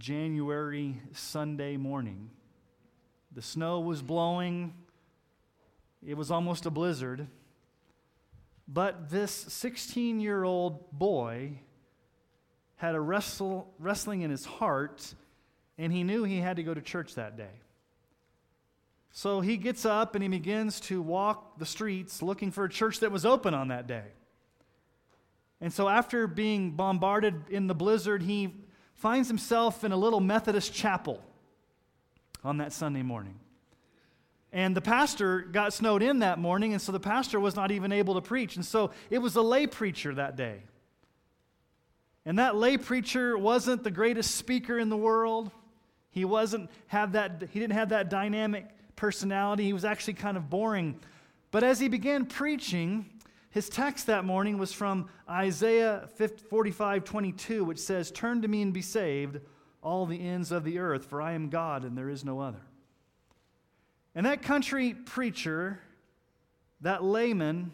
January Sunday morning. The snow was blowing, it was almost a blizzard. But this 16 year old boy had a wrestle, wrestling in his heart, and he knew he had to go to church that day. So he gets up and he begins to walk the streets looking for a church that was open on that day. And so, after being bombarded in the blizzard, he finds himself in a little Methodist chapel on that Sunday morning. And the pastor got snowed in that morning, and so the pastor was not even able to preach. And so it was a lay preacher that day. And that lay preacher wasn't the greatest speaker in the world. He wasn't have that he didn't have that dynamic personality. He was actually kind of boring. But as he began preaching, his text that morning was from Isaiah 45 22, which says, Turn to me and be saved, all the ends of the earth, for I am God and there is no other. And that country preacher, that layman,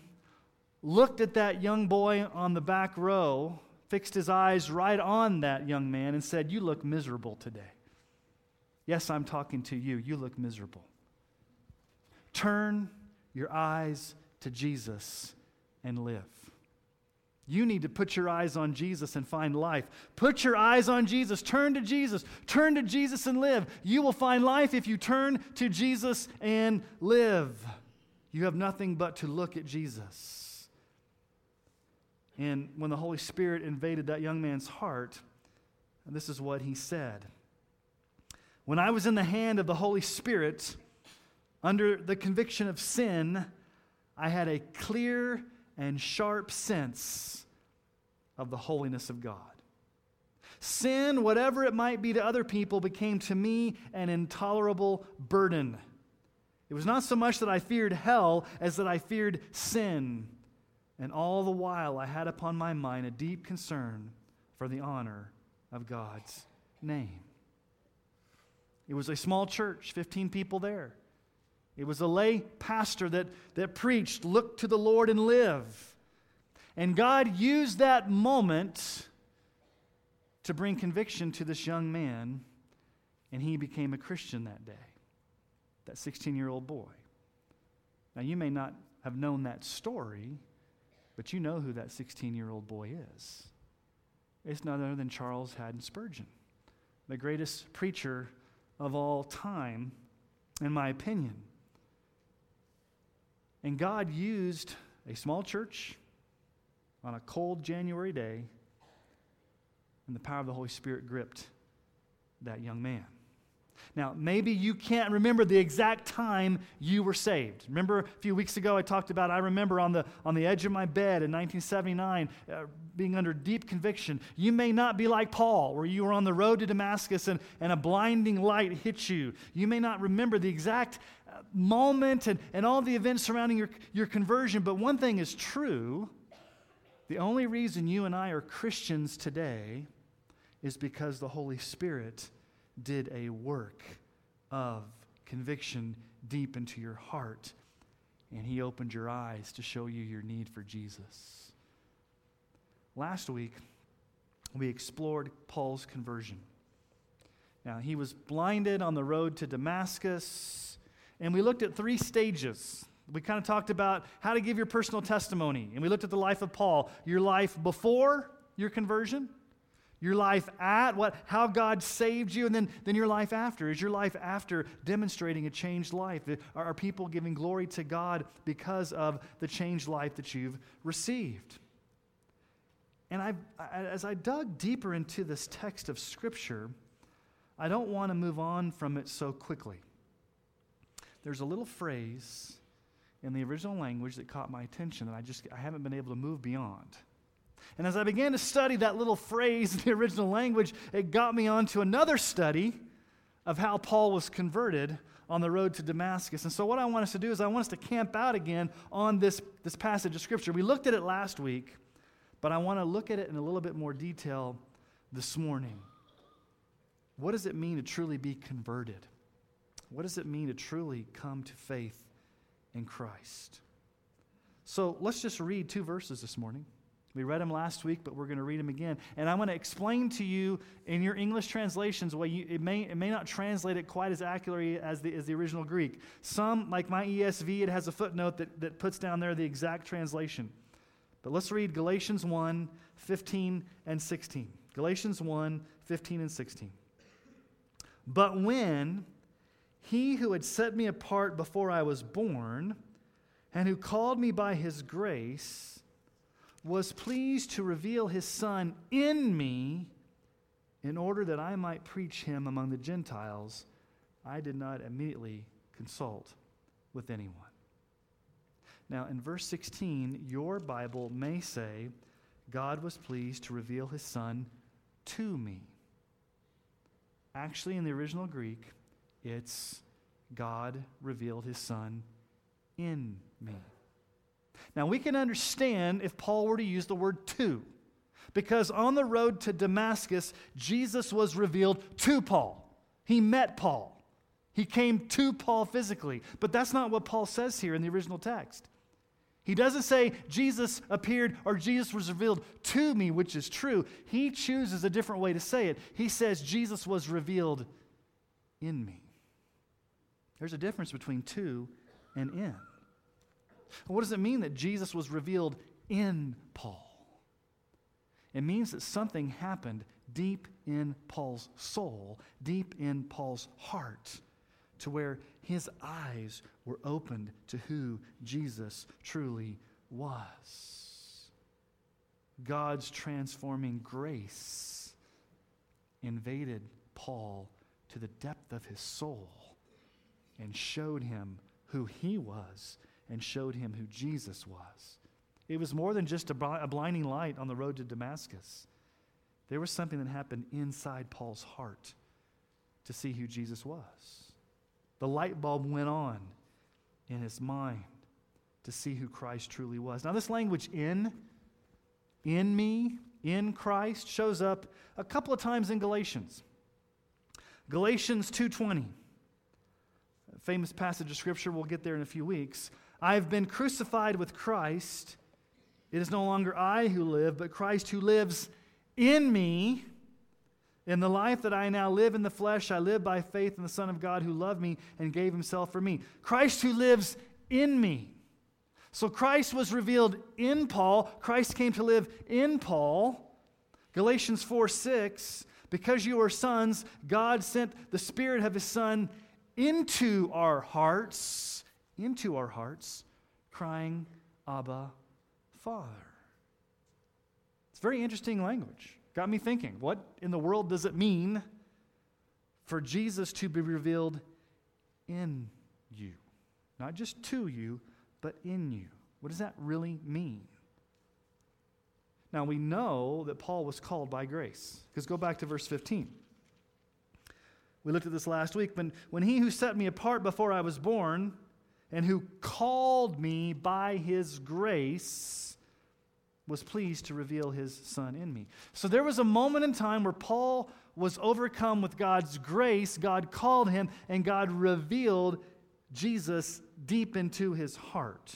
looked at that young boy on the back row, fixed his eyes right on that young man, and said, You look miserable today. Yes, I'm talking to you. You look miserable. Turn your eyes to Jesus and live. You need to put your eyes on Jesus and find life. Put your eyes on Jesus. Turn to Jesus. Turn to Jesus and live. You will find life if you turn to Jesus and live. You have nothing but to look at Jesus. And when the Holy Spirit invaded that young man's heart, this is what he said When I was in the hand of the Holy Spirit, under the conviction of sin, I had a clear and sharp sense of the holiness of God. Sin, whatever it might be to other people, became to me an intolerable burden. It was not so much that I feared hell as that I feared sin. And all the while, I had upon my mind a deep concern for the honor of God's name. It was a small church, 15 people there. It was a lay pastor that, that preached, look to the Lord and live. And God used that moment to bring conviction to this young man, and he became a Christian that day, that 16 year old boy. Now, you may not have known that story, but you know who that 16 year old boy is. It's none other than Charles Haddon Spurgeon, the greatest preacher of all time, in my opinion. And God used a small church on a cold January day, and the power of the Holy Spirit gripped that young man. Now, maybe you can't remember the exact time you were saved. Remember a few weeks ago I talked about, I remember on the, on the edge of my bed in 1979 uh, being under deep conviction. You may not be like Paul, where you were on the road to Damascus and, and a blinding light hit you. You may not remember the exact moment and, and all the events surrounding your, your conversion, but one thing is true. The only reason you and I are Christians today is because the Holy Spirit did a work of conviction deep into your heart, and He opened your eyes to show you your need for Jesus. Last week, we explored Paul's conversion. Now, he was blinded on the road to Damascus. And we looked at three stages. We kind of talked about how to give your personal testimony. And we looked at the life of Paul your life before your conversion, your life at what how God saved you, and then, then your life after. Is your life after demonstrating a changed life? Are, are people giving glory to God because of the changed life that you've received? And I, as I dug deeper into this text of Scripture, I don't want to move on from it so quickly there's a little phrase in the original language that caught my attention that I just I haven't been able to move beyond. And as I began to study that little phrase in the original language, it got me onto another study of how Paul was converted on the road to Damascus. And so, what I want us to do is, I want us to camp out again on this, this passage of Scripture. We looked at it last week, but I want to look at it in a little bit more detail this morning. What does it mean to truly be converted? What does it mean to truly come to faith in Christ? So, let's just read two verses this morning. We read them last week, but we're going to read them again. And I'm going to explain to you in your English translations why you, it, may, it may not translate it quite as accurately as the, as the original Greek. Some, like my ESV, it has a footnote that, that puts down there the exact translation. But let's read Galatians 1 15 and 16. Galatians 1 15 and 16. But when he who had set me apart before I was born, and who called me by his grace, was pleased to reveal his Son in me in order that I might preach him among the Gentiles, I did not immediately consult with anyone. Now, in verse 16, your Bible may say, God was pleased to reveal his Son to me. Actually, in the original Greek, it's God revealed his Son in me. Now, we can understand if Paul were to use the word to, because on the road to Damascus, Jesus was revealed to Paul. He met Paul. He came to Paul physically. But that's not what Paul says here in the original text. He doesn't say Jesus appeared or Jesus was revealed to me, which is true. He chooses a different way to say it. He says Jesus was revealed in me. There's a difference between to and in. What does it mean that Jesus was revealed in Paul? It means that something happened deep in Paul's soul, deep in Paul's heart, to where his eyes were opened to who Jesus truly was. God's transforming grace invaded Paul to the depth of his soul and showed him who he was and showed him who Jesus was. It was more than just a, blinding light on the road to Damascus. There was something that happened inside Paul's heart to see who Jesus was. The light bulb went on in his mind to see who Christ truly was. Now, this language in, in me, in Christ, shows up a couple of times in Galatians. Galatians 2:20. Famous passage of scripture, we'll get there in a few weeks. I have been crucified with Christ. It is no longer I who live, but Christ who lives in me. In the life that I now live in the flesh, I live by faith in the Son of God who loved me and gave himself for me. Christ who lives in me. So Christ was revealed in Paul. Christ came to live in Paul. Galatians 4 6, because you are sons, God sent the Spirit of his Son into our hearts into our hearts, crying, Abba, Father. It's very interesting language. Got me thinking, what in the world does it mean for Jesus to be revealed in you? Not just to you, but in you. What does that really mean? Now we know that Paul was called by grace. Because go back to verse 15. We looked at this last week. When, when he who set me apart before I was born, and who called me by his grace was pleased to reveal his son in me. So there was a moment in time where Paul was overcome with God's grace. God called him, and God revealed Jesus deep into his heart.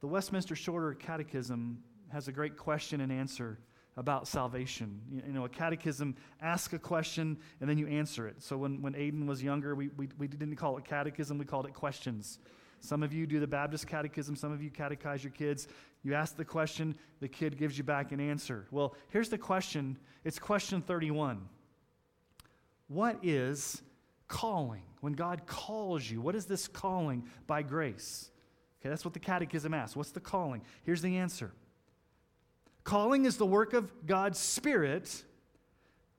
The Westminster Shorter Catechism has a great question and answer about salvation. You know, a catechism asks a question and then you answer it. So when, when Aiden was younger, we, we, we didn't call it catechism, we called it questions. Some of you do the Baptist catechism, some of you catechize your kids. You ask the question, the kid gives you back an answer. Well, here's the question it's question 31. What is calling? When God calls you, what is this calling by grace? Okay, that's what the catechism asks. What's the calling? Here's the answer Calling is the work of God's Spirit,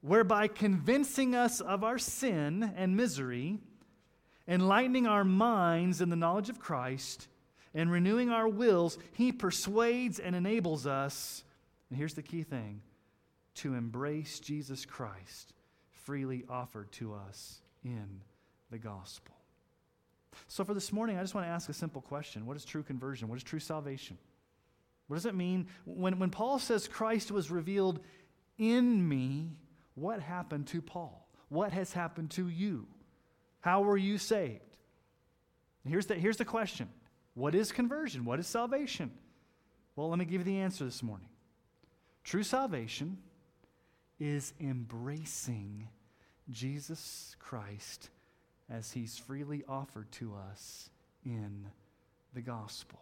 whereby convincing us of our sin and misery, enlightening our minds in the knowledge of Christ, and renewing our wills, He persuades and enables us, and here's the key thing to embrace Jesus Christ freely offered to us in the gospel. So, for this morning, I just want to ask a simple question What is true conversion? What is true salvation? What does it mean? When, when Paul says Christ was revealed in me, what happened to Paul? What has happened to you? How were you saved? Here's the, here's the question What is conversion? What is salvation? Well, let me give you the answer this morning. True salvation is embracing Jesus Christ as he's freely offered to us in the gospel.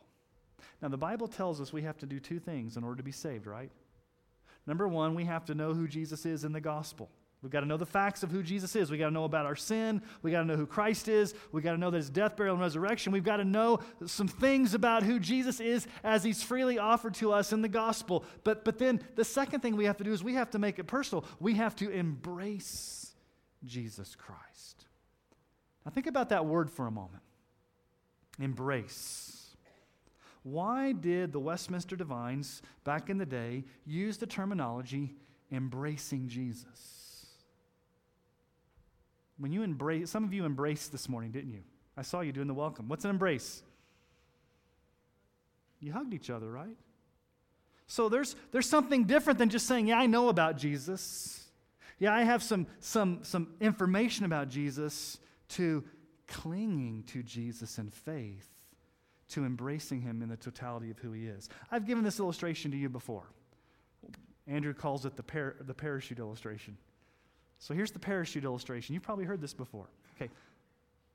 Now, the Bible tells us we have to do two things in order to be saved, right? Number one, we have to know who Jesus is in the gospel. We've got to know the facts of who Jesus is. We've got to know about our sin. We've got to know who Christ is. We've got to know that his death, burial, and resurrection. We've got to know some things about who Jesus is as he's freely offered to us in the gospel. But, but then the second thing we have to do is we have to make it personal. We have to embrace Jesus Christ. Now, think about that word for a moment embrace. Why did the Westminster Divines back in the day use the terminology embracing Jesus? When you embrace, some of you embraced this morning, didn't you? I saw you doing the welcome. What's an embrace? You hugged each other, right? So there's, there's something different than just saying, Yeah, I know about Jesus. Yeah, I have some, some, some information about Jesus, to clinging to Jesus in faith, to embracing him in the totality of who he is. I've given this illustration to you before. Andrew calls it the, par- the parachute illustration. So here's the parachute illustration. You've probably heard this before. Okay.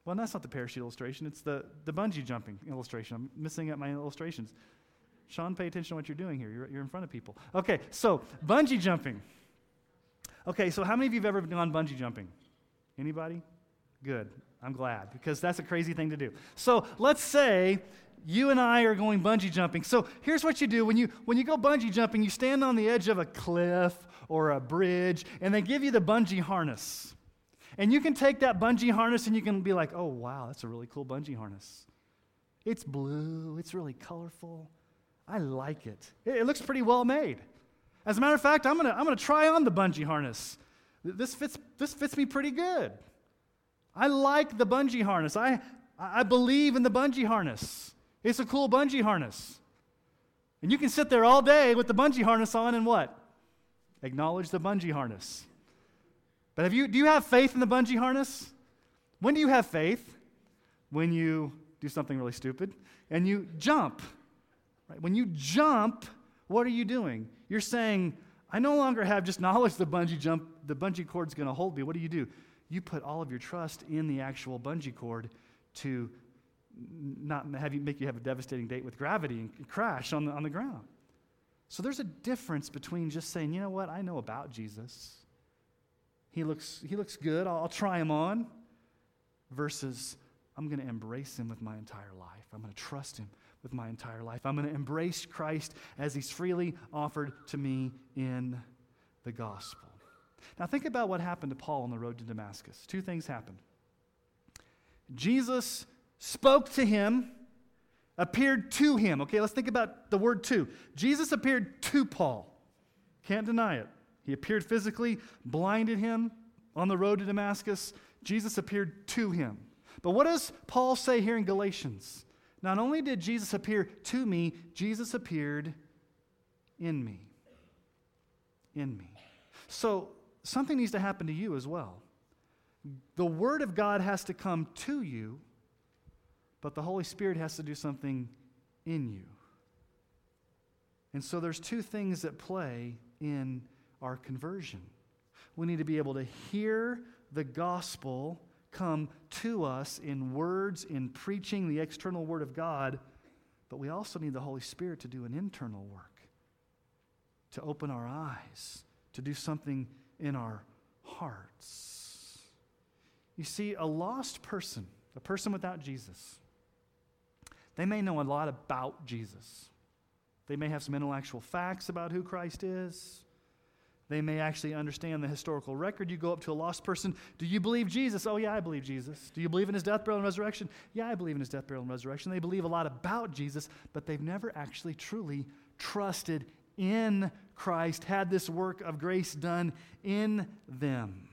Well, that's not the parachute illustration, it's the, the bungee jumping illustration. I'm missing up my illustrations. Sean, pay attention to what you're doing here. You're, you're in front of people. Okay, so bungee jumping. Okay, so how many of you have ever gone bungee jumping? Anybody? Good. I'm glad because that's a crazy thing to do. So let's say you and I are going bungee jumping. So here's what you do when you when you go bungee jumping, you stand on the edge of a cliff or a bridge, and they give you the bungee harness. And you can take that bungee harness and you can be like, oh, wow, that's a really cool bungee harness. It's blue, it's really colorful. I like it. It, it looks pretty well made. As a matter of fact, I'm to I'm to try on the bungee harness. This fits, this fits me pretty good. I like the bungee harness. I, I believe in the bungee harness. It's a cool bungee harness. And you can sit there all day with the bungee harness on and what? Acknowledge the bungee harness. But have you, do you have faith in the bungee harness? When do you have faith? When you do something really stupid and you jump. Right? When you jump, what are you doing? You're saying, I no longer have just knowledge the bungee jump, the bungee cord's going to hold me. What do you do? You put all of your trust in the actual bungee cord to not have you make you have a devastating date with gravity and crash on the, on the ground. So there's a difference between just saying, you know what, I know about Jesus. He looks, he looks good, I'll, I'll try him on, versus I'm going to embrace him with my entire life. I'm going to trust him with my entire life. I'm going to embrace Christ as he's freely offered to me in the gospel. Now, think about what happened to Paul on the road to Damascus. Two things happened. Jesus spoke to him appeared to him. Okay, let's think about the word to. Jesus appeared to Paul. Can't deny it. He appeared physically, blinded him on the road to Damascus. Jesus appeared to him. But what does Paul say here in Galatians? Not only did Jesus appear to me, Jesus appeared in me. In me. So something needs to happen to you as well. The Word of God has to come to you but the Holy Spirit has to do something in you. And so there's two things at play in our conversion. We need to be able to hear the gospel come to us in words, in preaching the external word of God, but we also need the Holy Spirit to do an internal work, to open our eyes, to do something in our hearts. You see, a lost person, a person without Jesus, they may know a lot about Jesus. They may have some intellectual facts about who Christ is. They may actually understand the historical record. You go up to a lost person, do you believe Jesus? Oh, yeah, I believe Jesus. Do you believe in his death, burial, and resurrection? Yeah, I believe in his death, burial, and resurrection. They believe a lot about Jesus, but they've never actually truly trusted in Christ, had this work of grace done in them.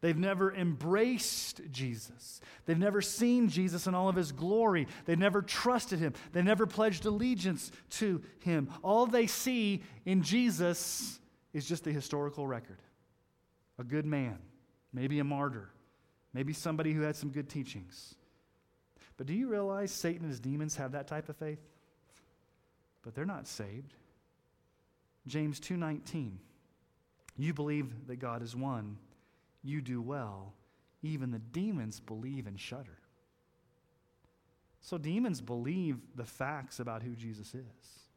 They've never embraced Jesus. They've never seen Jesus in all of his glory. They've never trusted him. They've never pledged allegiance to him. All they see in Jesus is just the historical record a good man, maybe a martyr, maybe somebody who had some good teachings. But do you realize Satan and his demons have that type of faith? But they're not saved. James 2:19 You believe that God is one you do well. Even the demons believe and shudder. So, demons believe the facts about who Jesus is.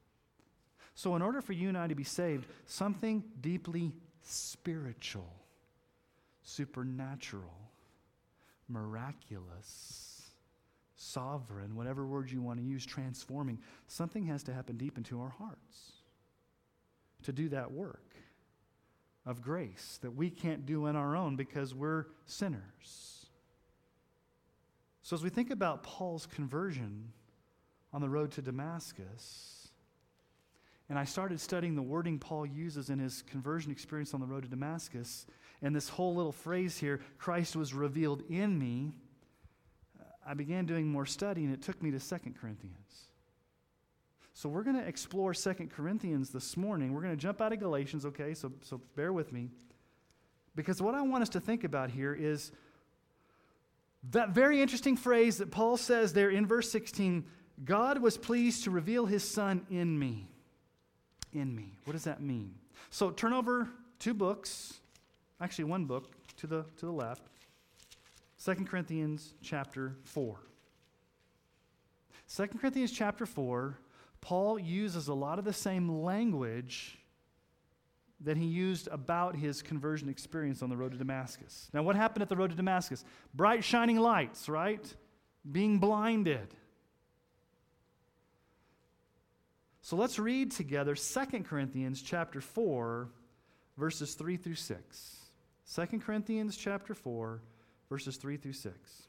So, in order for you and I to be saved, something deeply spiritual, supernatural, miraculous, sovereign, whatever word you want to use, transforming, something has to happen deep into our hearts to do that work of grace that we can't do on our own because we're sinners. So, as we think about Paul's conversion on the road to Damascus, and I started studying the wording Paul uses in his conversion experience on the road to Damascus, and this whole little phrase here, Christ was revealed in me, uh, I began doing more study, and it took me to 2 Corinthians. So we're going to explore Second Corinthians this morning. We're going to jump out of Galatians, okay? So, so bear with me. Because what I want us to think about here is that very interesting phrase that Paul says there in verse 16 God was pleased to reveal his son in me. In me. What does that mean? So turn over two books, actually one book to the, to the left. Second Corinthians chapter 4. 2 Corinthians chapter 4 Paul uses a lot of the same language that he used about his conversion experience on the road to Damascus. Now, what happened at the road to Damascus? Bright, shining lights, right? Being blinded. So let's read together 2 Corinthians chapter 4, verses 3 through 6. 2 Corinthians chapter 4, verses 3 through 6.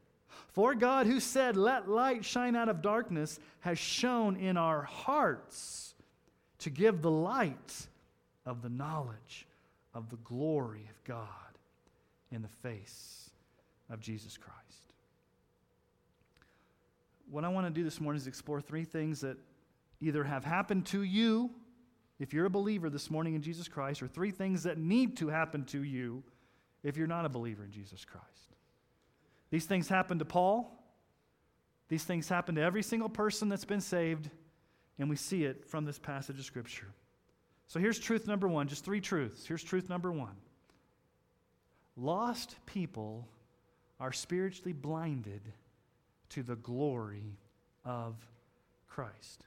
For God, who said, Let light shine out of darkness, has shone in our hearts to give the light of the knowledge of the glory of God in the face of Jesus Christ. What I want to do this morning is explore three things that either have happened to you, if you're a believer this morning in Jesus Christ, or three things that need to happen to you if you're not a believer in Jesus Christ. These things happen to Paul. These things happen to every single person that's been saved, and we see it from this passage of Scripture. So here's truth number one, just three truths. Here's truth number one Lost people are spiritually blinded to the glory of Christ.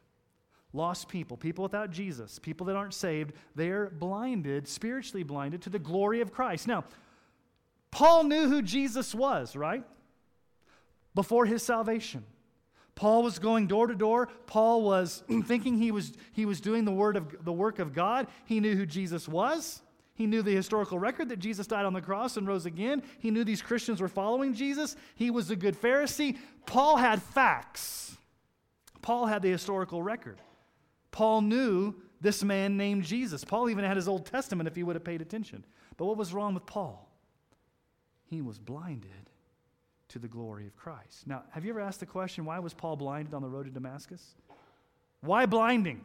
Lost people, people without Jesus, people that aren't saved, they're blinded, spiritually blinded to the glory of Christ. Now, Paul knew who Jesus was, right? Before his salvation. Paul was going door to door. Paul was thinking he was, he was doing the, word of, the work of God. He knew who Jesus was. He knew the historical record that Jesus died on the cross and rose again. He knew these Christians were following Jesus. He was a good Pharisee. Paul had facts. Paul had the historical record. Paul knew this man named Jesus. Paul even had his Old Testament if he would have paid attention. But what was wrong with Paul? he was blinded to the glory of Christ. Now, have you ever asked the question why was Paul blinded on the road to Damascus? Why blinding?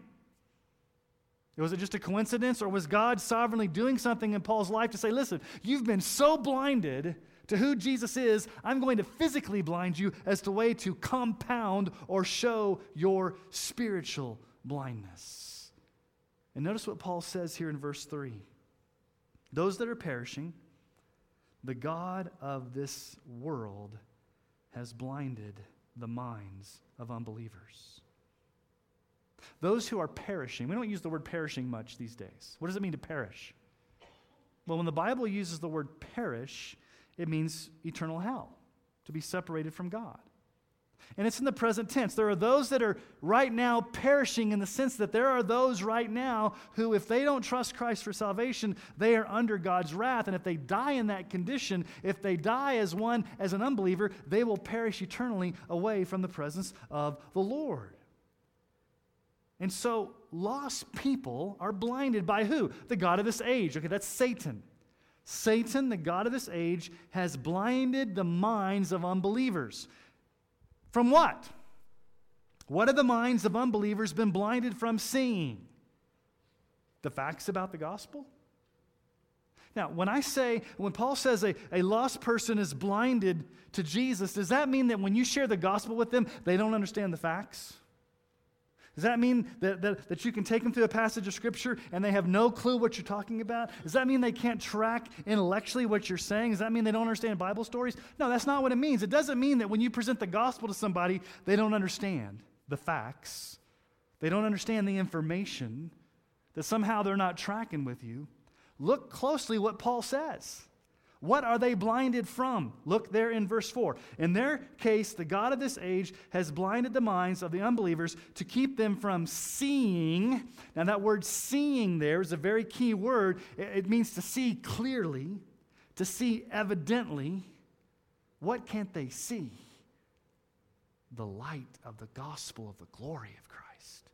Was it just a coincidence, or was God sovereignly doing something in Paul's life to say, listen, you've been so blinded to who Jesus is, I'm going to physically blind you as the way to compound or show your spiritual blindness? And notice what Paul says here in verse 3 Those that are perishing, the God of this world has blinded the minds of unbelievers. Those who are perishing, we don't use the word perishing much these days. What does it mean to perish? Well, when the Bible uses the word perish, it means eternal hell, to be separated from God. And it's in the present tense. There are those that are right now perishing in the sense that there are those right now who, if they don't trust Christ for salvation, they are under God's wrath. And if they die in that condition, if they die as one, as an unbeliever, they will perish eternally away from the presence of the Lord. And so, lost people are blinded by who? The God of this age. Okay, that's Satan. Satan, the God of this age, has blinded the minds of unbelievers. From what? What have the minds of unbelievers been blinded from seeing? The facts about the gospel? Now, when I say, when Paul says a, a lost person is blinded to Jesus, does that mean that when you share the gospel with them, they don't understand the facts? Does that mean that, that, that you can take them through a passage of Scripture and they have no clue what you're talking about? Does that mean they can't track intellectually what you're saying? Does that mean they don't understand Bible stories? No, that's not what it means. It doesn't mean that when you present the gospel to somebody, they don't understand the facts, they don't understand the information, that somehow they're not tracking with you. Look closely what Paul says. What are they blinded from? Look there in verse 4. In their case, the God of this age has blinded the minds of the unbelievers to keep them from seeing. Now, that word seeing there is a very key word. It means to see clearly, to see evidently. What can't they see? The light of the gospel of the glory of Christ.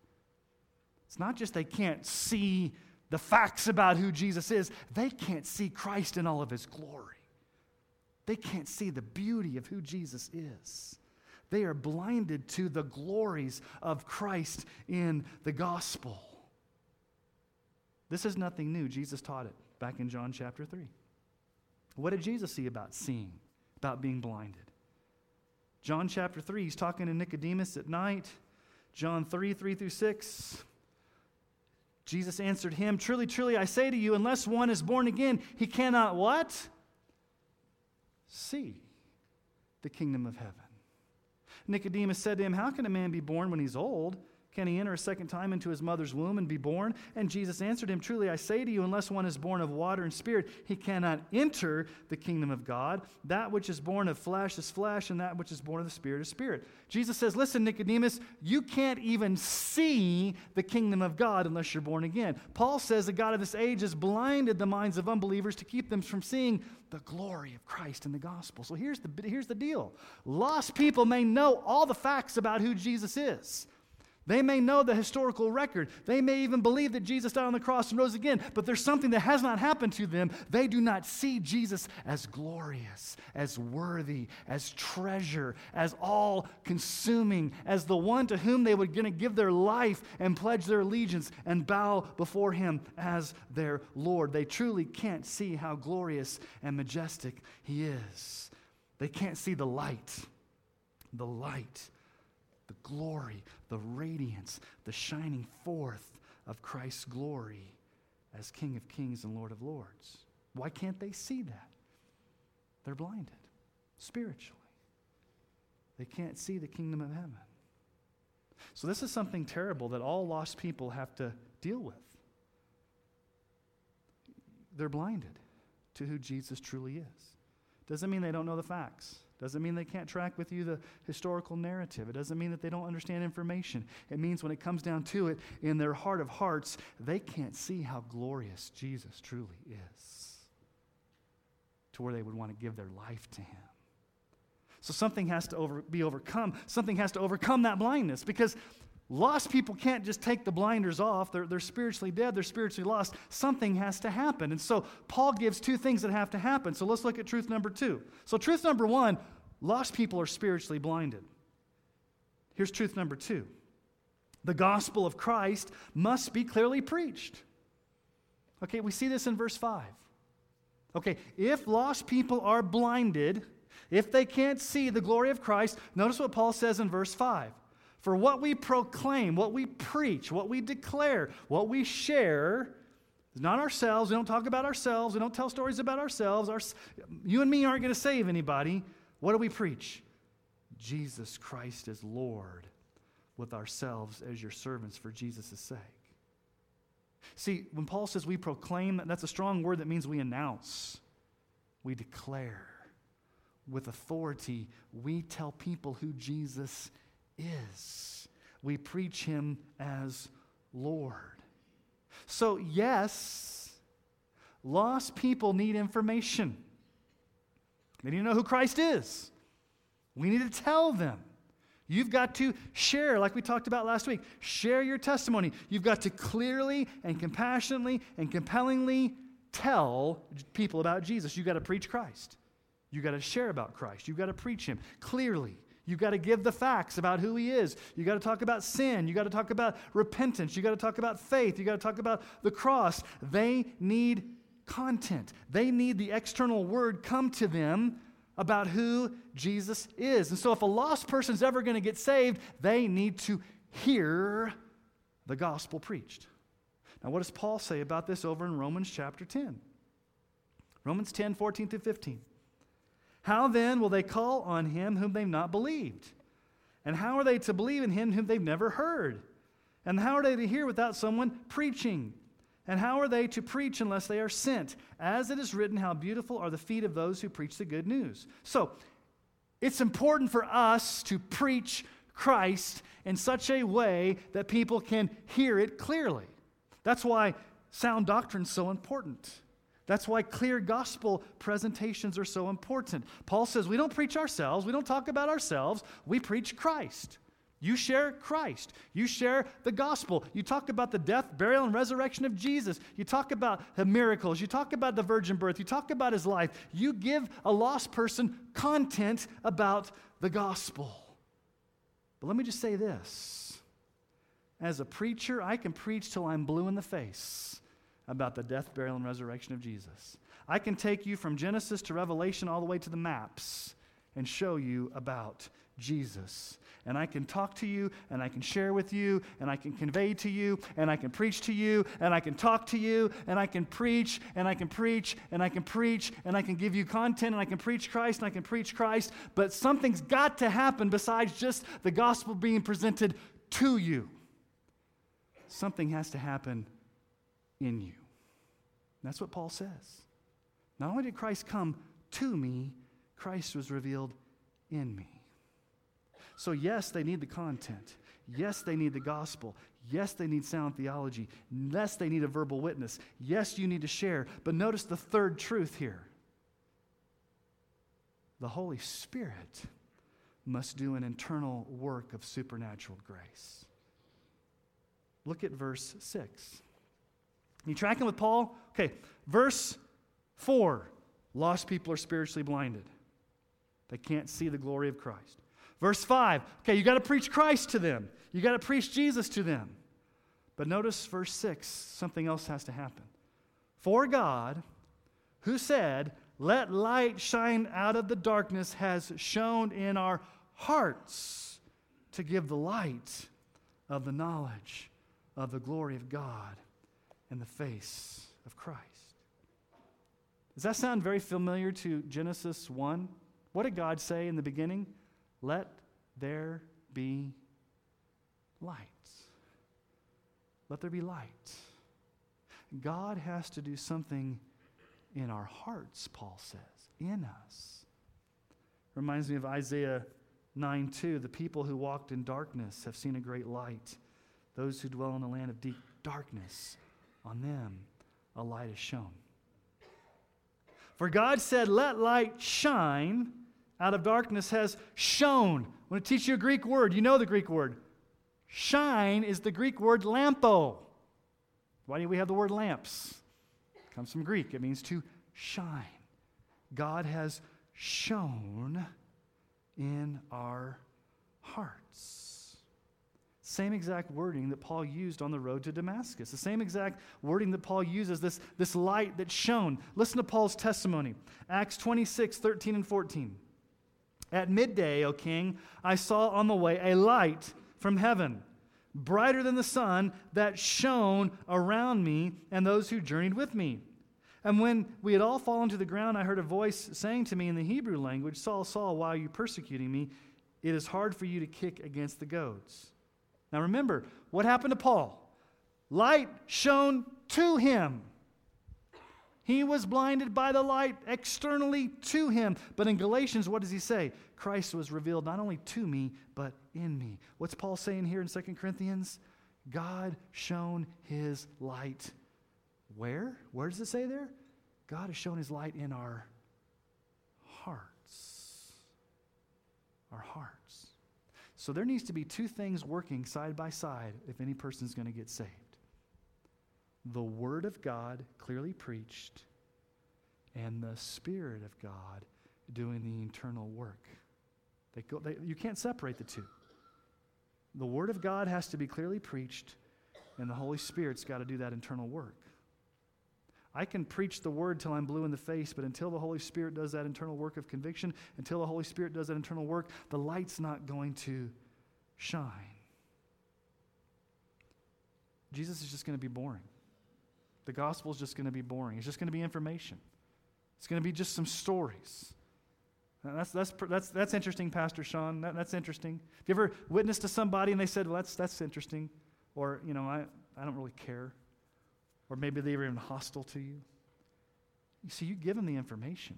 It's not just they can't see the facts about who Jesus is, they can't see Christ in all of his glory. They can't see the beauty of who Jesus is. They are blinded to the glories of Christ in the gospel. This is nothing new. Jesus taught it back in John chapter 3. What did Jesus see about seeing, about being blinded? John chapter 3, he's talking to Nicodemus at night. John 3, 3 through 6. Jesus answered him, Truly, truly, I say to you, unless one is born again, he cannot what? See the kingdom of heaven. Nicodemus said to him, How can a man be born when he's old? Can he enter a second time into his mother's womb and be born? And Jesus answered him, Truly I say to you, unless one is born of water and spirit, he cannot enter the kingdom of God. That which is born of flesh is flesh, and that which is born of the spirit is spirit. Jesus says, Listen, Nicodemus, you can't even see the kingdom of God unless you're born again. Paul says the God of this age has blinded the minds of unbelievers to keep them from seeing the glory of Christ in the gospel. So here's the, here's the deal lost people may know all the facts about who Jesus is. They may know the historical record. They may even believe that Jesus died on the cross and rose again, but there's something that has not happened to them. They do not see Jesus as glorious, as worthy, as treasure, as all consuming, as the one to whom they were going to give their life and pledge their allegiance and bow before him as their Lord. They truly can't see how glorious and majestic he is. They can't see the light, the light glory, the radiance, the shining forth of Christ's glory as King of Kings and Lord of Lords. Why can't they see that? They're blinded spiritually. They can't see the kingdom of heaven. So, this is something terrible that all lost people have to deal with. They're blinded to who Jesus truly is. Doesn't mean they don't know the facts. Doesn't mean they can't track with you the historical narrative. It doesn't mean that they don't understand information. It means when it comes down to it, in their heart of hearts, they can't see how glorious Jesus truly is to where they would want to give their life to him. So something has to over, be overcome. Something has to overcome that blindness because Lost people can't just take the blinders off. They're, they're spiritually dead, they're spiritually lost. Something has to happen. And so Paul gives two things that have to happen. So let's look at truth number two. So, truth number one lost people are spiritually blinded. Here's truth number two the gospel of Christ must be clearly preached. Okay, we see this in verse 5. Okay, if lost people are blinded, if they can't see the glory of Christ, notice what Paul says in verse 5. For what we proclaim, what we preach, what we declare, what we share is not ourselves. We don't talk about ourselves. We don't tell stories about ourselves. Our, you and me aren't going to save anybody. What do we preach? Jesus Christ is Lord, with ourselves as your servants for Jesus' sake. See, when Paul says we proclaim, that's a strong word that means we announce, we declare. With authority, we tell people who Jesus is. We preach him as Lord. So, yes, lost people need information. They need to know who Christ is. We need to tell them. You've got to share, like we talked about last week, share your testimony. You've got to clearly and compassionately and compellingly tell people about Jesus. You've got to preach Christ. You've got to share about Christ. You've got to preach Him clearly. You've got to give the facts about who He is. You've got to talk about sin. You've got to talk about repentance. You've got to talk about faith. You've got to talk about the cross. They need content, they need the external word come to them about who Jesus is. And so, if a lost person's ever going to get saved, they need to hear the gospel preached. Now, what does Paul say about this over in Romans chapter 10? Romans 10 14 through 15. How then will they call on him whom they've not believed? And how are they to believe in him whom they've never heard? And how are they to hear without someone preaching? And how are they to preach unless they are sent? As it is written, how beautiful are the feet of those who preach the good news. So, it's important for us to preach Christ in such a way that people can hear it clearly. That's why sound doctrine is so important. That's why clear gospel presentations are so important. Paul says we don't preach ourselves, we don't talk about ourselves, we preach Christ. You share Christ. You share the gospel. You talk about the death, burial, and resurrection of Jesus. You talk about the miracles. You talk about the virgin birth. You talk about his life. You give a lost person content about the gospel. But let me just say this as a preacher, I can preach till I'm blue in the face about the death, burial, and resurrection of Jesus. I can take you from Genesis to Revelation all the way to the maps and show you about Jesus and I can talk to you, and I can share with you, and I can convey to you, and I can preach to you, and I can talk to you, and I can preach, and I can preach, and I can preach, and I can give you content, and I can preach Christ, and I can preach Christ. But something's got to happen besides just the gospel being presented to you. Something has to happen in you. That's what Paul says. Not only did Christ come to me, Christ was revealed in me. So, yes, they need the content. Yes, they need the gospel. Yes, they need sound theology. Yes, they need a verbal witness. Yes, you need to share. But notice the third truth here the Holy Spirit must do an internal work of supernatural grace. Look at verse 6. You tracking with Paul? Okay, verse 4 lost people are spiritually blinded, they can't see the glory of Christ. Verse 5, okay, you got to preach Christ to them. You got to preach Jesus to them. But notice verse 6, something else has to happen. For God, who said, Let light shine out of the darkness, has shone in our hearts to give the light of the knowledge of the glory of God in the face of Christ. Does that sound very familiar to Genesis 1? What did God say in the beginning? Let there be light. Let there be light. God has to do something in our hearts, Paul says, in us. Reminds me of Isaiah 9 2. The people who walked in darkness have seen a great light. Those who dwell in the land of deep darkness, on them a light is shone. For God said, Let light shine out of darkness has shone. I want to teach you a Greek word. You know the Greek word. Shine is the Greek word lampo. Why do we have the word lamps? It comes from Greek. It means to shine. God has shone in our hearts. Same exact wording that Paul used on the road to Damascus. The same exact wording that Paul uses, this, this light that shone. Listen to Paul's testimony. Acts 26, 13 and 14. At midday, O king, I saw on the way a light from heaven, brighter than the sun, that shone around me and those who journeyed with me. And when we had all fallen to the ground, I heard a voice saying to me in the Hebrew language, Saul, Saul, why are you persecuting me? It is hard for you to kick against the goads. Now remember, what happened to Paul? Light shone to him. He was blinded by the light externally to him. But in Galatians, what does he say? Christ was revealed not only to me, but in me. What's Paul saying here in 2 Corinthians? God shone his light. Where? Where does it say there? God has shown his light in our hearts. Our hearts. So there needs to be two things working side by side if any person's going to get saved the Word of God clearly preached, and the Spirit of God doing the internal work. They go, they, you can't separate the two. The Word of God has to be clearly preached, and the Holy Spirit's got to do that internal work. I can preach the word till I'm blue in the face, but until the Holy Spirit does that internal work of conviction, until the Holy Spirit does that internal work, the light's not going to shine. Jesus is just going to be boring. The gospel is just going to be boring. It's just going to be information. It's going to be just some stories. that's, that's, that's, that's interesting, Pastor Sean. That, that's interesting. Have you ever witnessed to somebody and they said, well, that's, that's interesting? Or, you know, I, I don't really care. Or maybe they were even hostile to you. You see, you give them the information.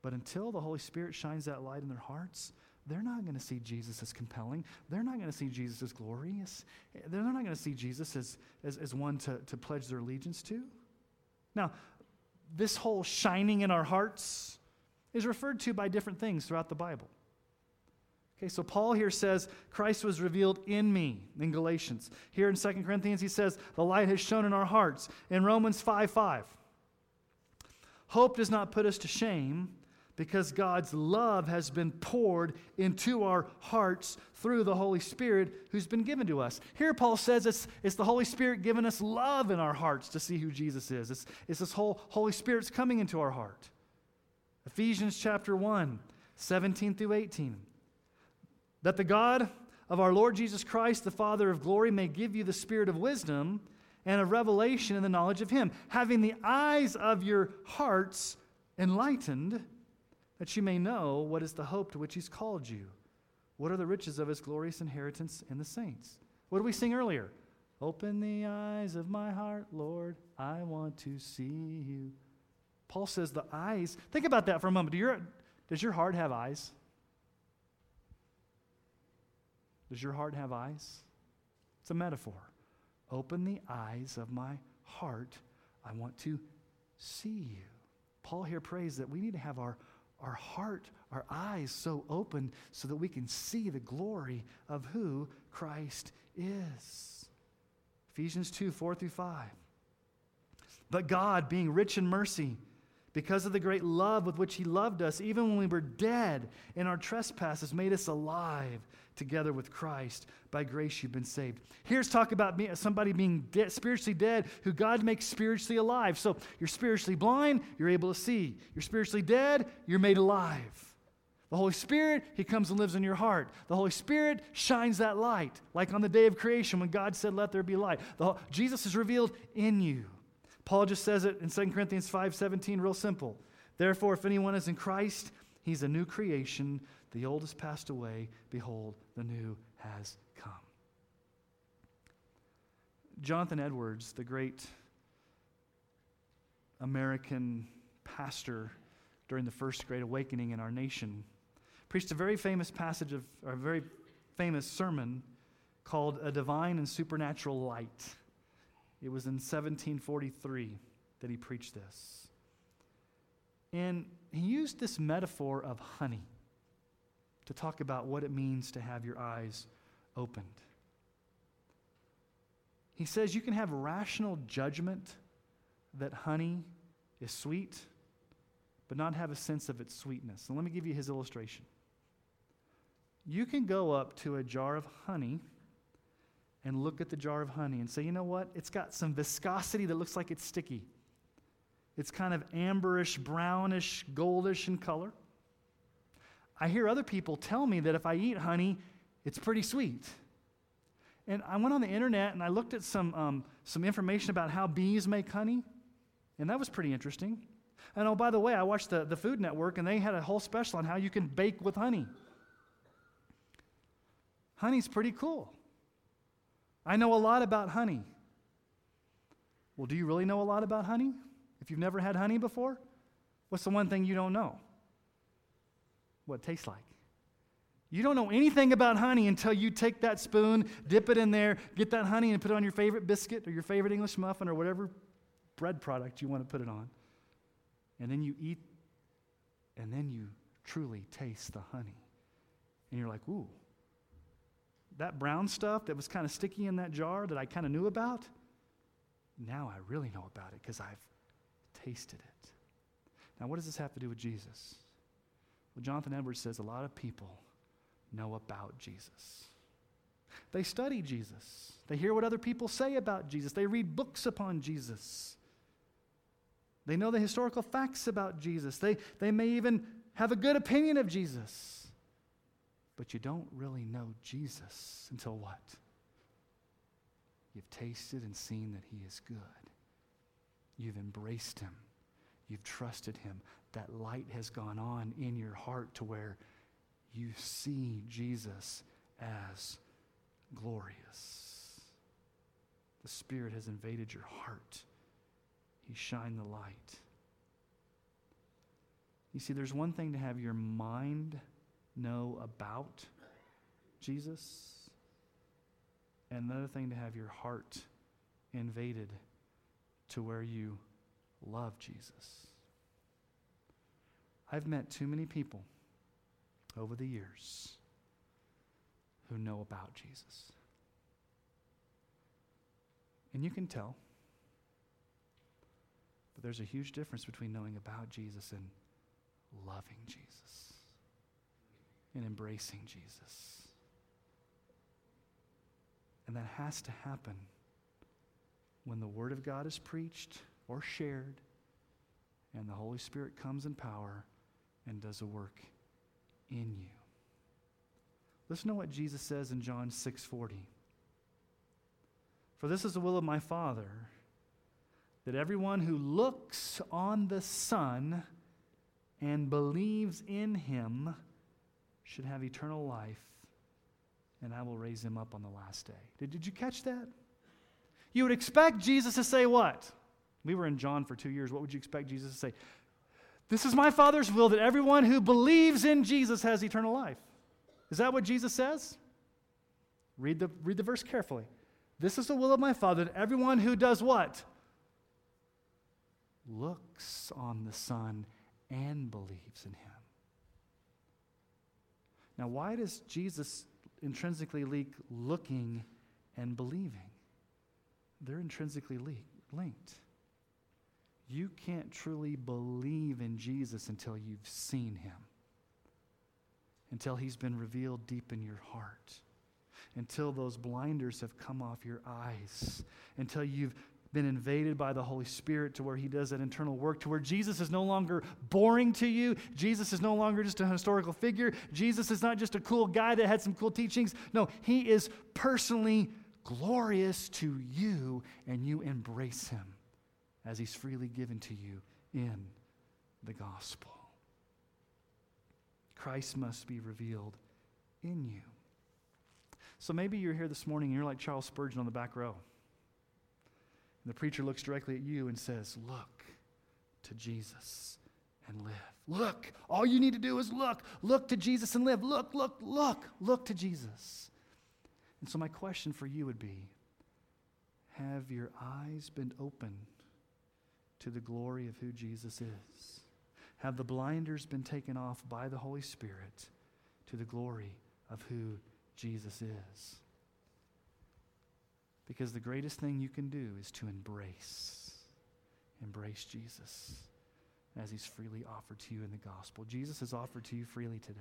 But until the Holy Spirit shines that light in their hearts, they're not going to see Jesus as compelling. They're not going to see Jesus as glorious. They're not going to see Jesus as, as, as one to, to pledge their allegiance to. Now, this whole shining in our hearts is referred to by different things throughout the Bible. Okay, so Paul here says, Christ was revealed in me in Galatians. Here in 2 Corinthians, he says, the light has shone in our hearts. In Romans 5 5, hope does not put us to shame because God's love has been poured into our hearts through the Holy Spirit who's been given to us. Here, Paul says it's, it's the Holy Spirit giving us love in our hearts to see who Jesus is. It's, it's this whole Holy Spirit's coming into our heart. Ephesians chapter 1, 17 through 18. That the God of our Lord Jesus Christ, the Father of glory, may give you the spirit of wisdom and of revelation in the knowledge of Him, having the eyes of your hearts enlightened that you may know what is the hope to which he's called you. What are the riches of his glorious inheritance in the saints? What did we sing earlier? Open the eyes of my heart, Lord. I want to see you. Paul says the eyes, think about that for a moment. Do your, does your heart have eyes? Does your heart have eyes? It's a metaphor. Open the eyes of my heart. I want to see you. Paul here prays that we need to have our our heart, our eyes so open so that we can see the glory of who Christ is. Ephesians 2 4 through 5. But God, being rich in mercy, because of the great love with which He loved us, even when we were dead in our trespasses, made us alive together with Christ. By grace you've been saved. Here's talk about somebody being spiritually dead who God makes spiritually alive. So you're spiritually blind, you're able to see. You're spiritually dead, you're made alive. The Holy Spirit, He comes and lives in your heart. The Holy Spirit shines that light, like on the day of creation when God said, Let there be light. The, Jesus is revealed in you. Paul just says it in 2 Corinthians 5:17 real simple. Therefore, if anyone is in Christ, he's a new creation. The old has passed away. Behold, the new has come. Jonathan Edwards, the great American pastor during the first great awakening in our nation, preached a very famous passage of, or a very famous sermon called A Divine and Supernatural Light. It was in 1743 that he preached this. And he used this metaphor of honey to talk about what it means to have your eyes opened. He says you can have rational judgment that honey is sweet, but not have a sense of its sweetness. And let me give you his illustration. You can go up to a jar of honey and look at the jar of honey and say, you know what? It's got some viscosity that looks like it's sticky. It's kind of amberish, brownish, goldish in color. I hear other people tell me that if I eat honey, it's pretty sweet. And I went on the internet and I looked at some, um, some information about how bees make honey, and that was pretty interesting. And oh, by the way, I watched the, the Food Network and they had a whole special on how you can bake with honey. Honey's pretty cool. I know a lot about honey. Well, do you really know a lot about honey? If you've never had honey before, what's the one thing you don't know? What it tastes like. You don't know anything about honey until you take that spoon, dip it in there, get that honey, and put it on your favorite biscuit or your favorite English muffin or whatever bread product you want to put it on. And then you eat, and then you truly taste the honey. And you're like, ooh, that brown stuff that was kind of sticky in that jar that I kind of knew about, now I really know about it because I've tasted it. Now, what does this have to do with Jesus? Well, Jonathan Edwards says a lot of people know about Jesus. They study Jesus. They hear what other people say about Jesus. They read books upon Jesus. They know the historical facts about Jesus. They, they may even have a good opinion of Jesus. But you don't really know Jesus until what? You've tasted and seen that He is good. You've embraced Him. You've trusted Him. That light has gone on in your heart to where you see Jesus as glorious. The Spirit has invaded your heart. He shined the light. You see, there's one thing to have your mind know about Jesus, and another thing to have your heart invaded to where you love Jesus. I've met too many people over the years who know about Jesus. And you can tell. But there's a huge difference between knowing about Jesus and loving Jesus and embracing Jesus. And that has to happen when the Word of God is preached or shared and the Holy Spirit comes in power and does a work in you. Listen to what Jesus says in John 6:40. For this is the will of my Father, that everyone who looks on the Son and believes in him should have eternal life, and I will raise him up on the last day. Did, did you catch that? You would expect Jesus to say what? We were in John for two years. What would you expect Jesus to say? This is my Father's will that everyone who believes in Jesus has eternal life. Is that what Jesus says? Read the, read the verse carefully. This is the will of my Father that everyone who does what? Looks on the Son and believes in him. Now, why does Jesus intrinsically link looking and believing? They're intrinsically linked. You can't truly believe in Jesus until you've seen him, until he's been revealed deep in your heart, until those blinders have come off your eyes, until you've been invaded by the Holy Spirit to where He does that internal work, to where Jesus is no longer boring to you. Jesus is no longer just a historical figure. Jesus is not just a cool guy that had some cool teachings. No, He is personally glorious to you, and you embrace Him as he's freely given to you in the gospel. Christ must be revealed in you. So maybe you're here this morning and you're like Charles Spurgeon on the back row. And the preacher looks directly at you and says, Look to Jesus and live. Look. All you need to do is look. Look to Jesus and live. Look, look, look. Look to Jesus. And so, my question for you would be Have your eyes been opened to the glory of who Jesus is? Have the blinders been taken off by the Holy Spirit to the glory of who Jesus is? Because the greatest thing you can do is to embrace, embrace Jesus as he's freely offered to you in the gospel. Jesus is offered to you freely today.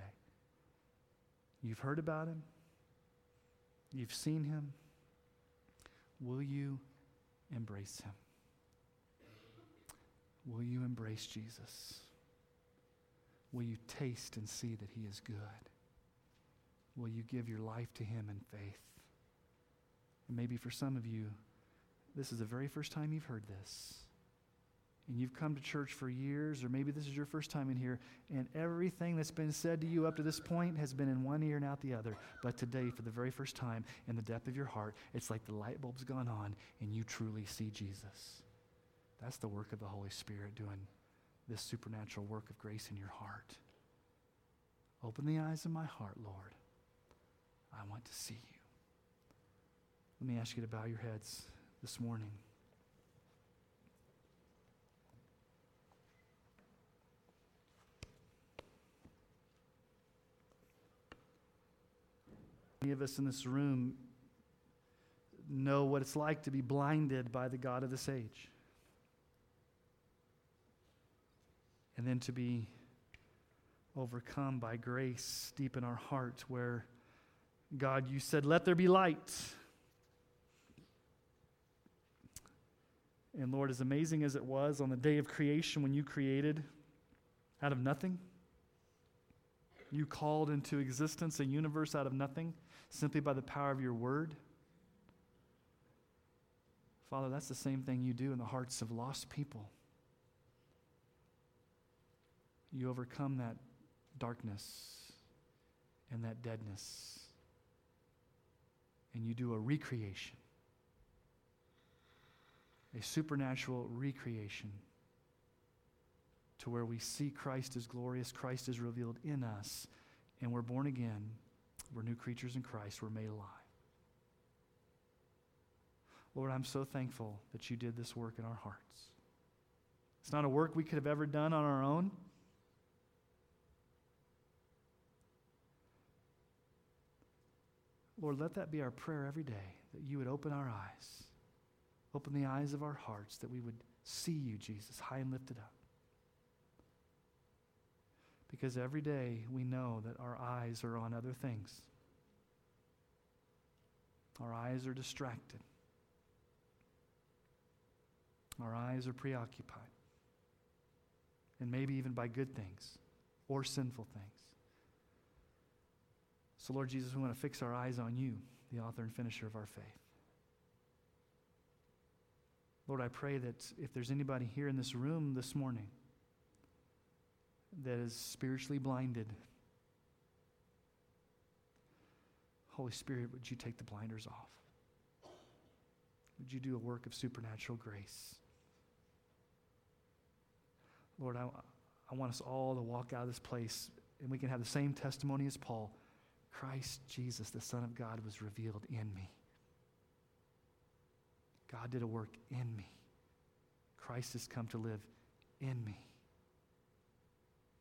You've heard about him, you've seen him. Will you embrace him? Will you embrace Jesus? Will you taste and see that He is good? Will you give your life to Him in faith? And maybe for some of you, this is the very first time you've heard this. And you've come to church for years, or maybe this is your first time in here, and everything that's been said to you up to this point has been in one ear and out the other. But today, for the very first time, in the depth of your heart, it's like the light bulb's gone on and you truly see Jesus. That's the work of the Holy Spirit doing this supernatural work of grace in your heart. Open the eyes of my heart, Lord. I want to see you. Let me ask you to bow your heads this morning. Many of us in this room know what it's like to be blinded by the God of this age. And then to be overcome by grace deep in our heart, where God, you said, Let there be light. And Lord, as amazing as it was on the day of creation when you created out of nothing, you called into existence a universe out of nothing simply by the power of your word. Father, that's the same thing you do in the hearts of lost people. You overcome that darkness and that deadness, and you do a recreation a supernatural recreation to where we see Christ as glorious, Christ is revealed in us, and we're born again. We're new creatures in Christ. We're made alive. Lord, I'm so thankful that you did this work in our hearts. It's not a work we could have ever done on our own. Lord, let that be our prayer every day that you would open our eyes Open the eyes of our hearts that we would see you, Jesus, high and lifted up. Because every day we know that our eyes are on other things. Our eyes are distracted. Our eyes are preoccupied. And maybe even by good things or sinful things. So, Lord Jesus, we want to fix our eyes on you, the author and finisher of our faith. Lord, I pray that if there's anybody here in this room this morning that is spiritually blinded, Holy Spirit, would you take the blinders off? Would you do a work of supernatural grace? Lord, I, I want us all to walk out of this place and we can have the same testimony as Paul Christ Jesus, the Son of God, was revealed in me. God did a work in me. Christ has come to live in me.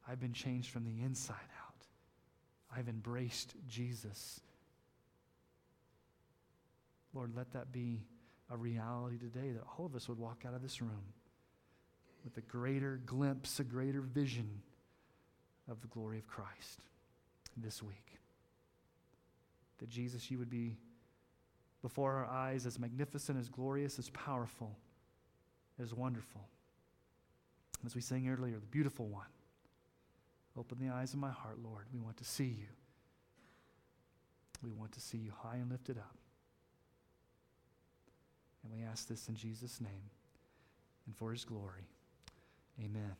I've been changed from the inside out. I've embraced Jesus. Lord, let that be a reality today that all of us would walk out of this room with a greater glimpse, a greater vision of the glory of Christ this week. That Jesus, you would be before our eyes as magnificent, as glorious, as powerful, as wonderful. As we sang earlier, the beautiful one. Open the eyes of my heart, Lord. We want to see you. We want to see you high and lifted up. And we ask this in Jesus' name and for his glory. Amen.